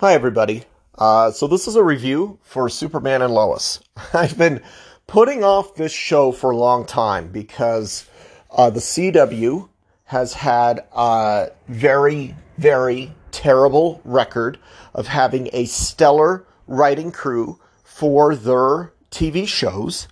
Hi, everybody. Uh, so, this is a review for Superman and Lois. I've been putting off this show for a long time because uh, the CW has had a very, very terrible record of having a stellar writing crew for their TV shows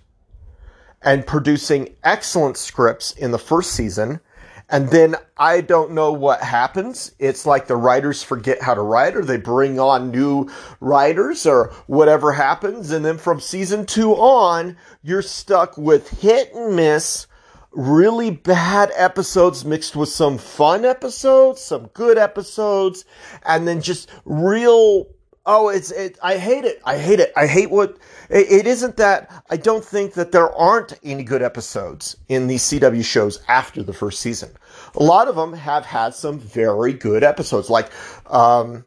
and producing excellent scripts in the first season. And then I don't know what happens. It's like the writers forget how to write or they bring on new writers or whatever happens. And then from season two on, you're stuck with hit and miss, really bad episodes mixed with some fun episodes, some good episodes, and then just real Oh, it's it. I hate it. I hate it. I hate what it, it isn't that I don't think that there aren't any good episodes in these CW shows after the first season. A lot of them have had some very good episodes, like um,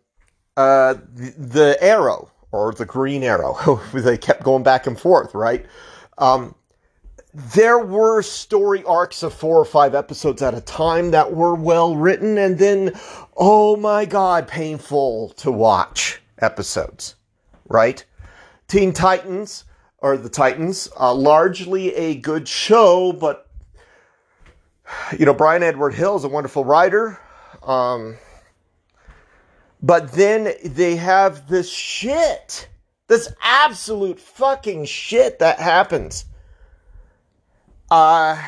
uh, the, the Arrow or the Green Arrow. they kept going back and forth, right? Um, there were story arcs of four or five episodes at a time that were well written, and then, oh my god, painful to watch episodes, right? Teen Titans, or the Titans, uh, largely a good show, but, you know, Bryan Edward Hill is a wonderful writer. Um, but then they have this shit, this absolute fucking shit that happens. Uh,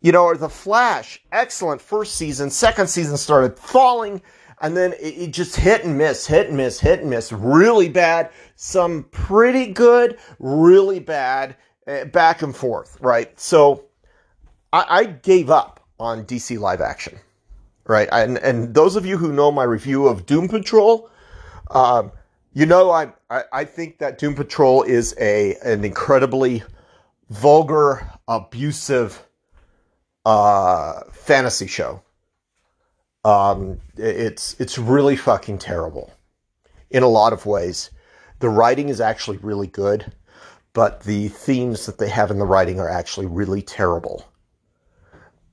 you know, or The Flash, excellent first season. Second season started falling and then it, it, just hit and miss, hit and miss, hit and miss, really bad, some pretty good, really bad, uh, back and forth, right? So I, I, gave up on DC live action, right? And and those of you who know my review of Doom Patrol, um, you know I, I I think that Doom Patrol is a an incredibly vulgar, abusive uh, fantasy show um, it's it's really fucking terrible in a lot of ways. The writing is actually really good, but the themes that they have in the writing are actually really terrible.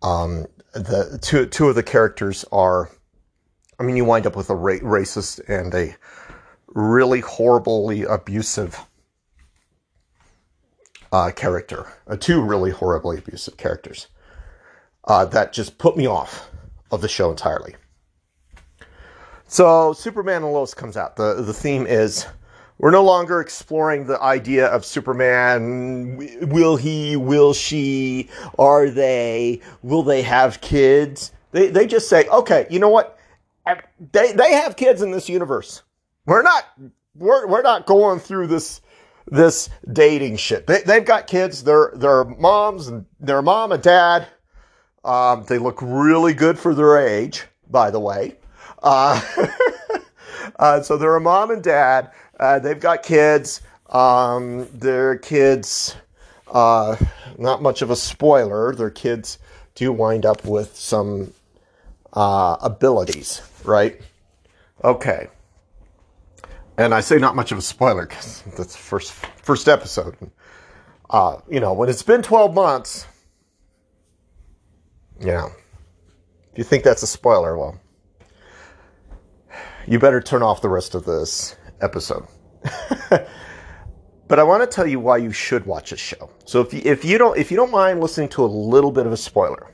Um, the two two of the characters are, I mean, you wind up with a ra- racist and a really horribly abusive uh, character. Uh, two really horribly abusive characters uh, that just put me off of the show entirely. So Superman and Lois comes out. The the theme is we're no longer exploring the idea of Superman. Will he? Will she? Are they? Will they have kids? They they just say, okay, you know what? They they have kids in this universe. We're not we're we're not going through this this dating shit. They they've got kids. They're they're moms and their mom and dad um, they look really good for their age, by the way. Uh, uh, so they're a mom and dad. Uh, they've got kids. Um, their kids, uh, not much of a spoiler, their kids do wind up with some uh, abilities, right? Okay. And I say not much of a spoiler because that's the first first episode. Uh, you know, when it's been 12 months, yeah. If you think that's a spoiler, well, you better turn off the rest of this episode. but I want to tell you why you should watch this show. So if you, if you don't if you don't mind listening to a little bit of a spoiler,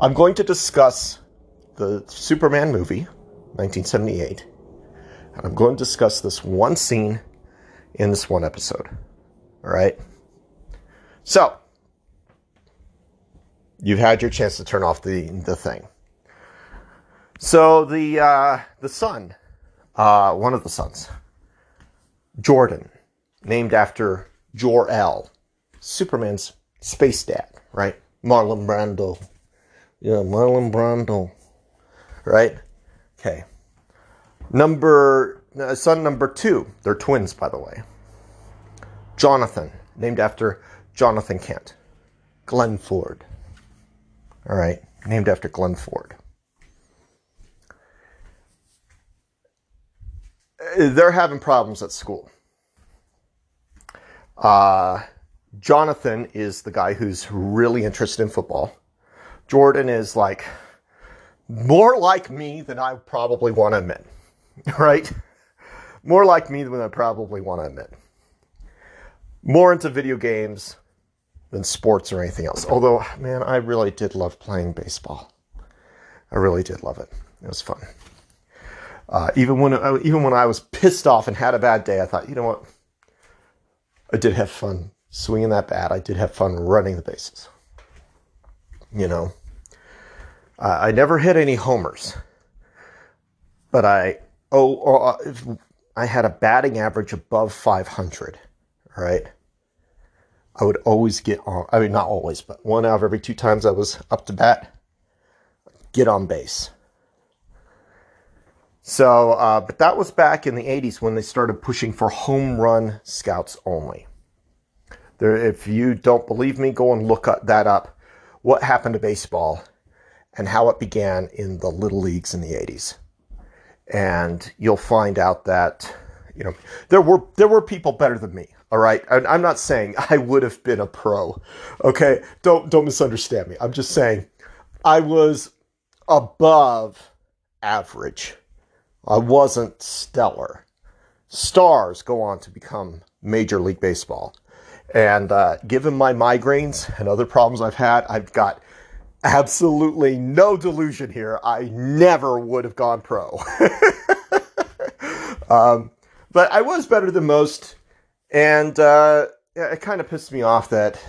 I'm going to discuss the Superman movie, 1978, and I'm going to discuss this one scene in this one episode. All right. So you've had your chance to turn off the, the thing. So the uh, the son, uh, one of the sons, Jordan, named after Jor El, Superman's space dad, right? Marlon Brando, yeah, Marlon Brando, right? Okay. Number uh, son number two, they're twins, by the way. Jonathan, named after Jonathan Kent, Glenn Ford. All right, named after Glenn Ford. They're having problems at school. Uh, Jonathan is the guy who's really interested in football. Jordan is like more like me than I probably want to admit. right? More like me than I probably want to admit. More into video games than sports or anything else. Although, man, I really did love playing baseball. I really did love it. It was fun. Uh, even when uh, even when I was pissed off and had a bad day, I thought, you know what? I did have fun swinging that bat. I did have fun running the bases. You know, uh, I never hit any homers, but I oh, oh I had a batting average above 500. Right. I would always get on. I mean, not always, but one out of every two times I was up to bat, get on base. So, uh, but that was back in the 80s when they started pushing for home run scouts only. There, if you don't believe me, go and look that up. What happened to baseball and how it began in the little leagues in the 80s. And you'll find out that, you know, there were, there were people better than me. All right. I'm not saying I would have been a pro. Okay. Don't, don't misunderstand me. I'm just saying I was above average I wasn't stellar. Stars go on to become Major League Baseball. And uh, given my migraines and other problems I've had, I've got absolutely no delusion here. I never would have gone pro. um, but I was better than most. And uh, it kind of pissed me off that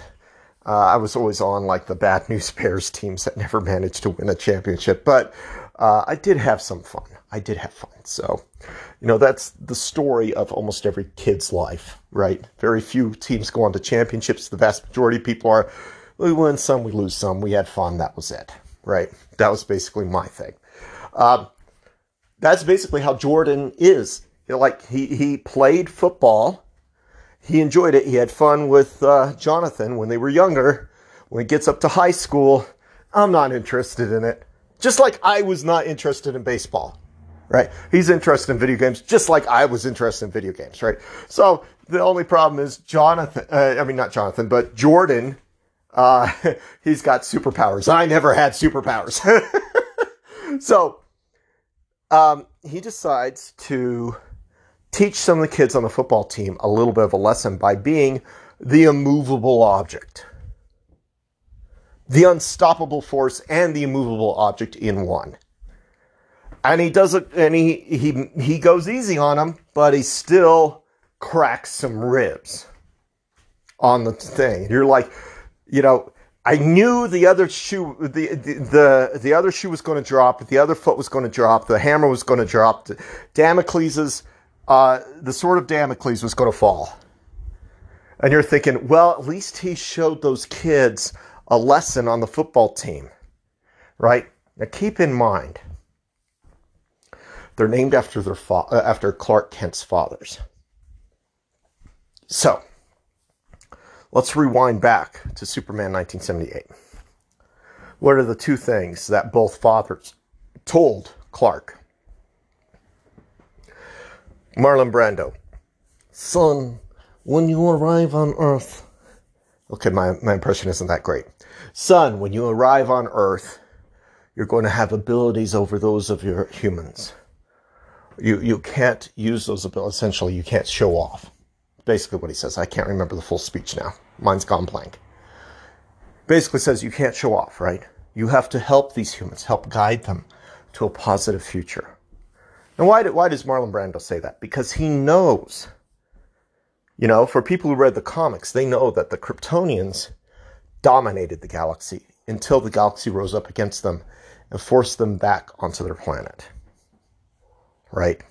uh, I was always on like the bad news bears teams that never managed to win a championship. But uh, I did have some fun. I did have fun. So, you know, that's the story of almost every kid's life, right? Very few teams go on to championships. The vast majority of people are, we win some, we lose some. We had fun. That was it, right? That was basically my thing. Um, that's basically how Jordan is. You know, like he, he played football. He enjoyed it. He had fun with uh, Jonathan when they were younger. When he gets up to high school, I'm not interested in it. Just like I was not interested in baseball, right? He's interested in video games, just like I was interested in video games, right? So the only problem is Jonathan, uh, I mean, not Jonathan, but Jordan, uh, he's got superpowers. I never had superpowers. so, um, he decides to teach some of the kids on the football team a little bit of a lesson by being the immovable object the unstoppable force and the immovable object in one. And he does it, and he, he, he goes easy on him, but he still cracks some ribs on the thing. You're like, you know, I knew the other shoe, the, the, the, the other shoe was going to drop, the other foot was going to drop, the hammer was going to drop, Damocles's, uh, the sword of Damocles was going to fall. And you're thinking, well, at least he showed those kids a lesson on the football team, right? Now keep in mind, they're named after their fa- uh, after Clark Kent's fathers. So, let's rewind back to Superman 1978. What are the two things that both fathers told Clark? Marlon Brando, son, when you arrive on Earth, Okay, my, my impression isn't that great. Son, when you arrive on Earth, you're going to have abilities over those of your humans. You, you can't use those abilities. Essentially, you can't show off. Basically, what he says. I can't remember the full speech now. Mine's gone blank. Basically says you can't show off, right? You have to help these humans, help guide them to a positive future. And why, why does Marlon Brando say that? Because he knows you know, for people who read the comics, they know that the Kryptonians dominated the galaxy until the galaxy rose up against them and forced them back onto their planet. Right?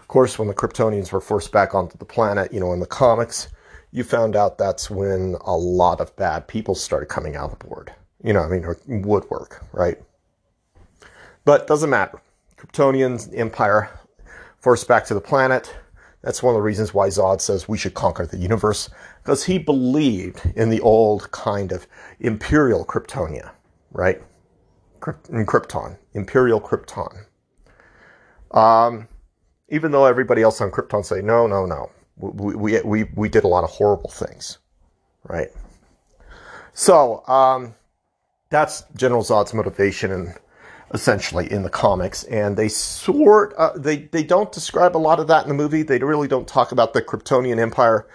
Of course, when the Kryptonians were forced back onto the planet, you know, in the comics, you found out that's when a lot of bad people started coming out of the board. You know, I mean, woodwork, right? But doesn't matter. Kryptonians, Empire, forced back to the planet that's one of the reasons why Zod says we should conquer the universe, because he believed in the old kind of imperial Kryptonia, right? In Krypton, imperial Krypton. Um, even though everybody else on Krypton say, no, no, no, we, we, we, we did a lot of horrible things, right? So, um, that's General Zod's motivation. And essentially in the comics, and they sort uh, they they don't describe a lot of that in the movie. They really don't talk about the Kryptonian Empire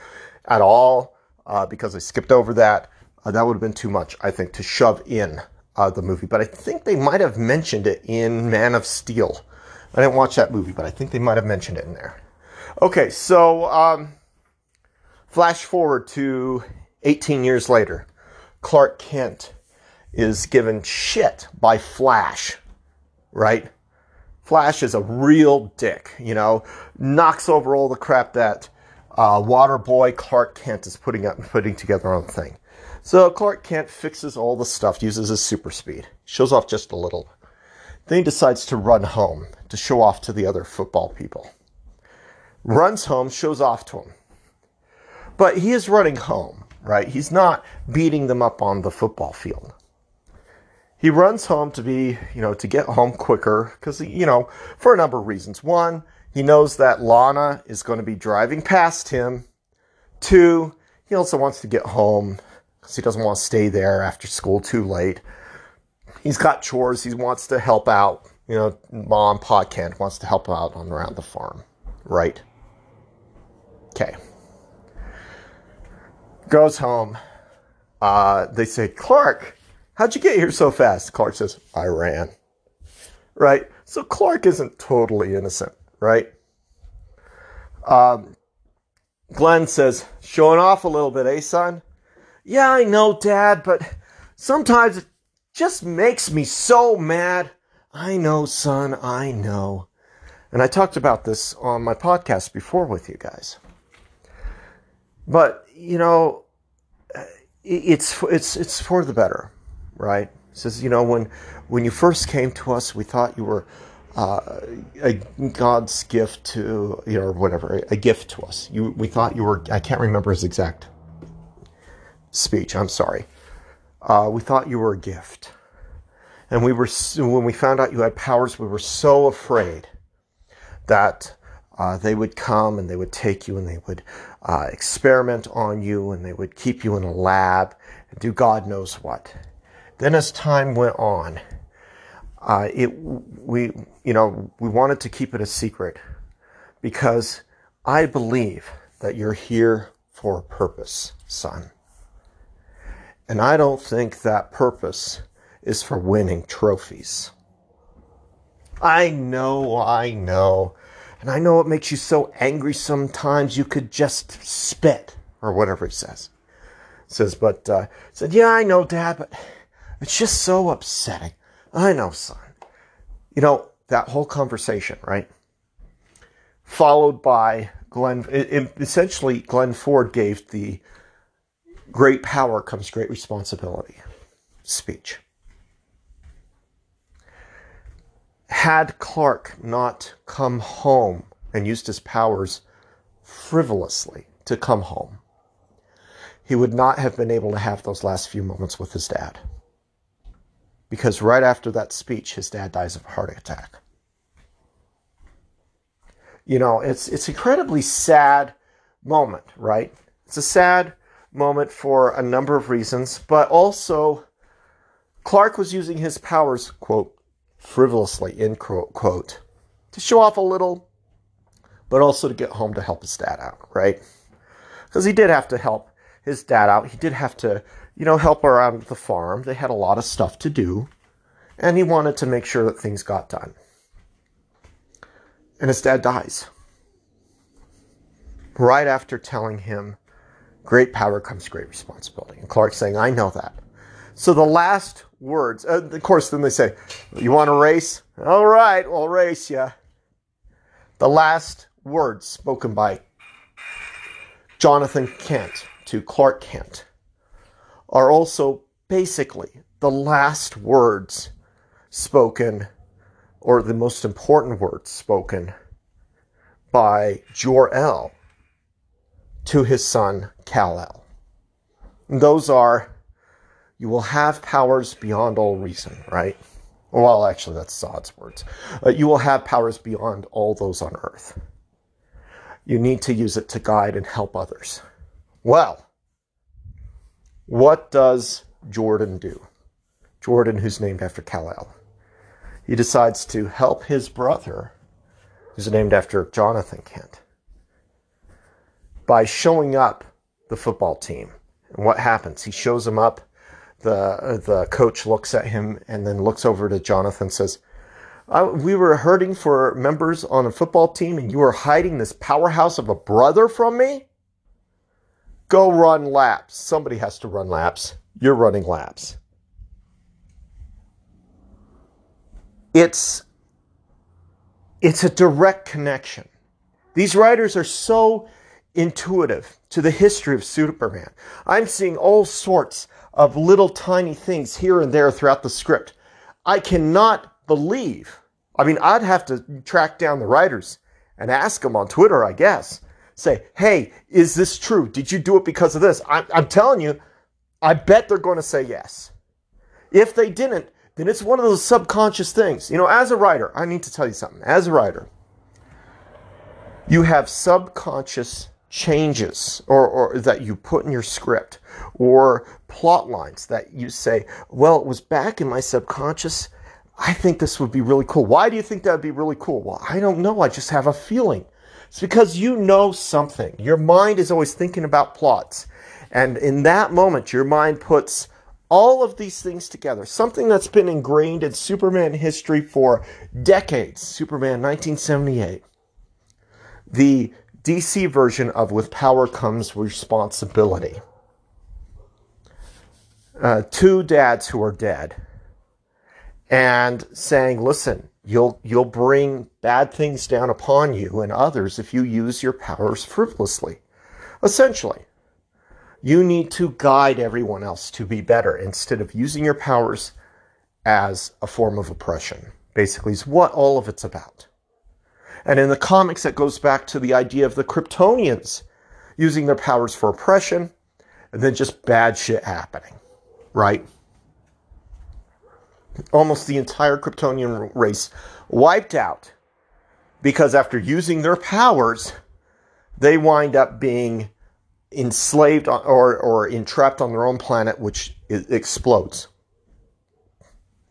at all uh, because they skipped over that. Uh, that would have been too much, I think, to shove in uh, the movie. But I think they might have mentioned it in Man of Steel. I didn't watch that movie, but I think they might have mentioned it in there. Okay, so um, flash forward to 18 years later. Clark Kent is given shit by Flash, right? Flash is a real dick, you know, knocks over all the crap that uh, Waterboy Clark Kent is putting up, and putting together on the thing. So Clark Kent fixes all the stuff, uses his super speed, shows off just a little. Then he decides to run home to show off to the other football people. Runs home, shows off to them. But he is running home, right? He's not beating them up on the football field. He runs home to be, you know, to get home quicker because, you know, for a number of reasons. One, he knows that Lana is going to be driving past him. Two, he also wants to get home because he doesn't want to stay there after school too late. He's got chores. He wants to help out. You know, mom, Pa Kent wants to help out on around the farm, right? Okay. Goes home. Uh, they say, Clark, how'd you get here so fast? Clark says, I ran. Right? So Clark isn't totally innocent, right? Um, Glenn says, showing off a little bit, eh, son? Yeah, I know, Dad, but sometimes it just makes me so mad. I know, son, I know. And I talked about this on my podcast before with you guys. But, you know, it's it's it's for the better, right? Says, you know, when when you first came to us, we thought you were uh, a God's gift to, you know, whatever, a gift to us. You, we thought you were, I can't remember his exact speech. I'm sorry. Uh, we thought you were a gift. And we were, when we found out you had powers, we were so afraid that uh, they would come and they would take you and they would uh, experiment on you and they would keep you in a lab and do God knows what. Then, as time went on, uh, it we you know we wanted to keep it a secret because I believe that you're here for a purpose, son. And I don't think that purpose is for winning trophies. I know, I know. And I know it makes you so angry sometimes you could just spit, or whatever he says. Says, but, uh, said, yeah, I know, Dad, but it's just so upsetting. I know, son. You know, that whole conversation, right? Followed by Glenn, essentially, Glenn Ford gave the great power comes great responsibility speech. Had Clark not come home and used his powers frivolously to come home, he would not have been able to have those last few moments with his dad. Because right after that speech, his dad dies of a heart attack. You know, it's it's incredibly sad moment, right? It's a sad moment for a number of reasons, but also Clark was using his powers, quote, frivolously, end quote, to show off a little, but also to get home to help his dad out, right? Because he did have to help his dad out. He did have to, you know, help around the farm. They had a lot of stuff to do, and he wanted to make sure that things got done. And his dad dies. Right after telling him Great power comes great responsibility. And Clark's saying, I know that. So the last words, uh, of course, then they say, You want to race? All right, we'll race you. The last words spoken by Jonathan Kent to Clark Kent are also basically the last words spoken, or the most important words spoken by Jor-El to his son Kal-El. Those are, you will have powers beyond all reason, right? Well, actually, that's Zod's words. Uh, you will have powers beyond all those on earth. You need to use it to guide and help others. Well, what does Jordan do? Jordan, who's named after Kal-El. he decides to help his brother, who's named after Jonathan Kent, by showing up the football team. And what happens? He shows him up. The, the coach looks at him and then looks over to Jonathan and says, we were hurting for members on a football team and you were hiding this powerhouse of a brother from me? Go run laps. Somebody has to run laps. You're running laps. It's it's a direct connection. These writers are so intuitive to the history of Superman. I'm seeing all sorts of little tiny things here and there throughout the script. I cannot believe. I mean, I'd have to track down the writers and ask them on Twitter, I guess. Say, hey, is this true? Did you do it because of this? I'm, I'm telling you, I bet they're going to say yes. If they didn't, then it's one of those subconscious things. You know, as a writer, I need to tell you something. As a writer, you have subconscious changes or, or that you put in your script or plot lines that you say, well, it was back in my subconscious. I think this would be really cool. Why do you think that would be really cool? Well, I don't know. I just have a feeling. It's because you know something. Your mind is always thinking about plots. And in that moment, your mind puts all of these things together, something that's been ingrained in Superman history for decades, Superman 1978. The DC version of With Power Comes Responsibility. Uh, two dads who are dead and saying, listen, you'll, you'll bring bad things down upon you and others if you use your powers frivolously. Essentially, you need to guide everyone else to be better instead of using your powers as a form of oppression. Basically, is what all of it's about. And in the comics, it goes back to the idea of the Kryptonians using their powers for oppression and then just bad shit happening, right? Almost the entire Kryptonian race wiped out because after using their powers, they wind up being enslaved or, or entrapped on their own planet, which explodes.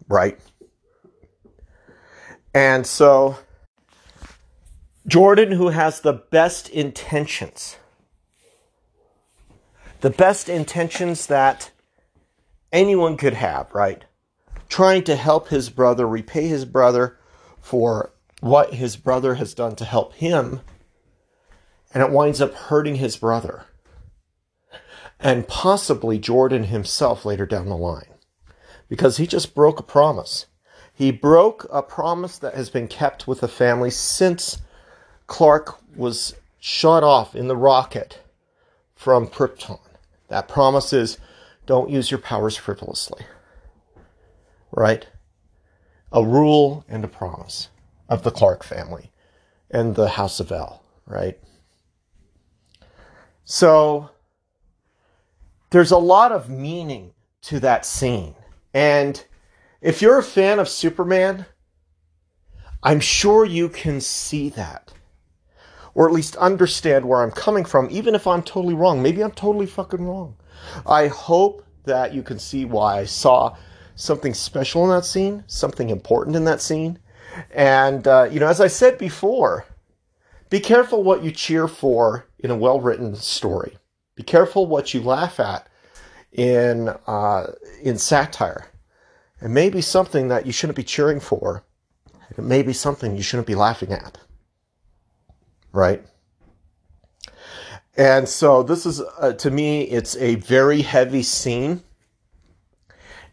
Right? And so, Jordan, who has the best intentions, the best intentions that anyone could have, right? Trying to help his brother, repay his brother for what his brother has done to help him, and it winds up hurting his brother and possibly Jordan himself later down the line. Because he just broke a promise. He broke a promise that has been kept with the family since Clark was shot off in the rocket from Krypton. That promise is don't use your powers frivolously. Right? A rule and a promise of the Clark family and the House of El, right? So there's a lot of meaning to that scene. And if you're a fan of Superman, I'm sure you can see that. Or at least understand where I'm coming from, even if I'm totally wrong. Maybe I'm totally fucking wrong. I hope that you can see why I saw something special in that scene, something important in that scene. And, uh, you know, as I said before, be careful what you cheer for in a well written story. Be careful what you laugh at in uh, in satire. It may be something that you shouldn't be cheering for. It may be something you shouldn't be laughing at. Right? And so this is, uh, to me, it's a very heavy scene.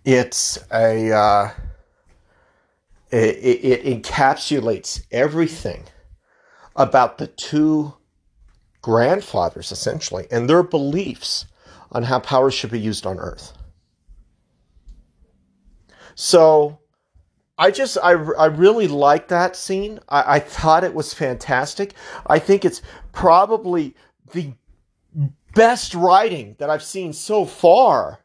It's a, uh, it, it encapsulates everything about the two grandfathers essentially and their beliefs on how power should be used on earth. So I just, I, I really like that scene. I, I thought it was fantastic. I think it's probably the best writing that I've seen so far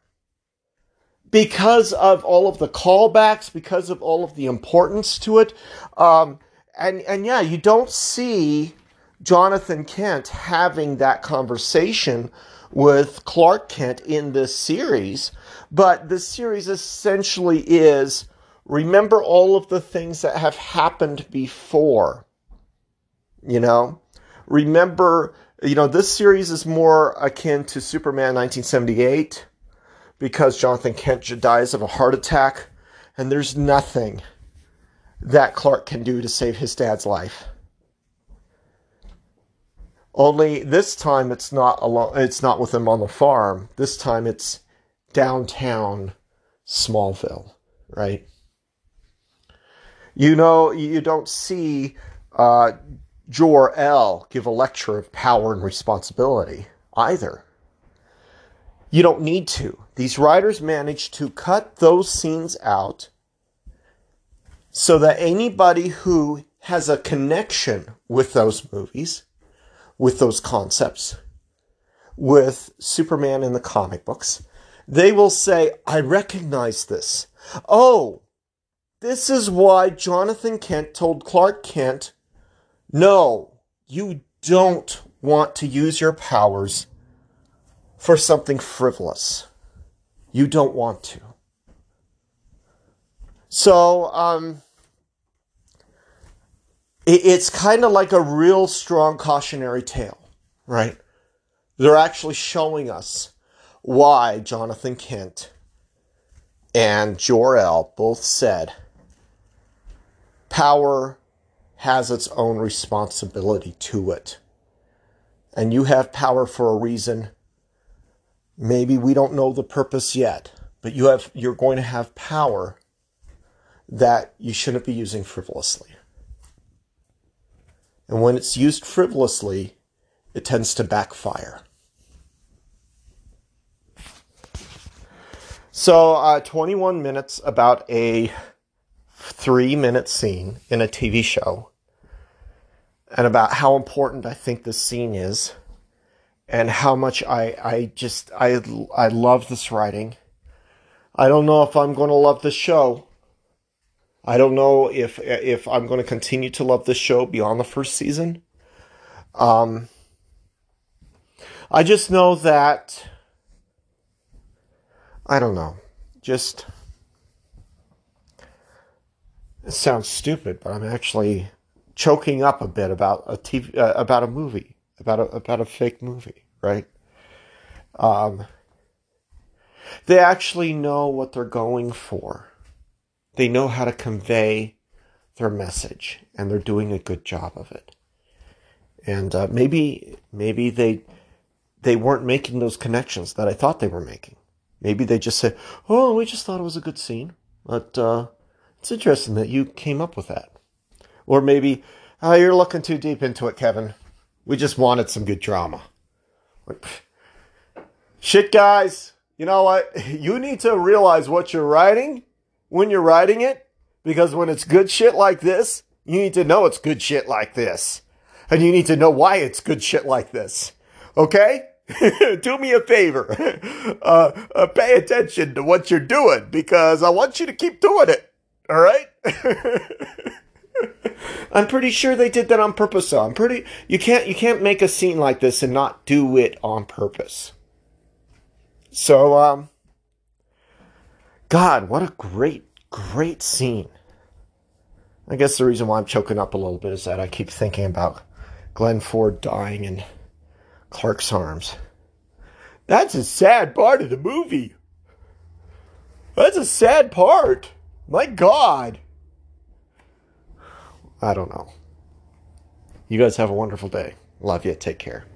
because of all of the callbacks, because of all of the importance to it. Um, and, and yeah, you don't see Jonathan Kent having that conversation with Clark Kent in this series, but the series essentially is Remember all of the things that have happened before. You know, remember, you know, this series is more akin to Superman 1978 because Jonathan Kent dies of a heart attack, and there's nothing that Clark can do to save his dad's life. Only this time it's not alone. It's not with him on the farm. This time it's downtown Smallville, right? You know, you don't see uh, Jor El give a lecture of power and responsibility either. You don't need to. These writers managed to cut those scenes out so that anybody who has a connection with those movies with those concepts, with Superman in the comic books, they will say, I recognize this. Oh, this is why Jonathan Kent told Clark Kent, no, you don't want to use your powers for something frivolous. You don't want to. So, um, it's kind of like a real strong cautionary tale, right? They're actually showing us why Jonathan Kent and Jor-El both said power has its own responsibility to it. And you have power for a reason. Maybe we don't know the purpose yet, but you have you're going to have power that you shouldn't be using frivolously. And when it's used frivolously, it tends to backfire. So, uh, 21 minutes about a three minute scene in a TV show, and about how important I think this scene is, and how much I, I just, I, I love this writing. I don't know if I'm going to love the show. I don't know if if I'm going to continue to love this show beyond the first season. Um, I just know that I don't know. Just it sounds stupid, but I'm actually choking up a bit about a TV uh, about a movie about a about a fake movie, right? Um, they actually know what they're going for they know how to convey their message and they're doing a good job of it. And uh, maybe maybe they they weren't making those connections that I thought they were making. Maybe they just said, "Oh, we just thought it was a good scene." But uh, it's interesting that you came up with that. Or maybe oh, you're looking too deep into it, Kevin. We just wanted some good drama. Shit, guys. You know what? You need to realize what you're writing when you're writing it because when it's good shit like this, you need to know it's good shit like this. And you need to know why it's good shit like this. Okay? Do me a favor. Uh, uh, pay attention to what you're doing because I want you to keep doing it. All right? I'm pretty sure they did that on purpose. So I'm pretty you can't you can't make a scene like this and not do it on purpose. So um God, what a great, great scene. I guess the reason why I'm choking up a little bit is that I keep thinking about Glenn Ford dying in Clark's arms. That's a sad part of the movie. That's a sad part. My God. I don't know. You guys have a wonderful day. Love you. Take care.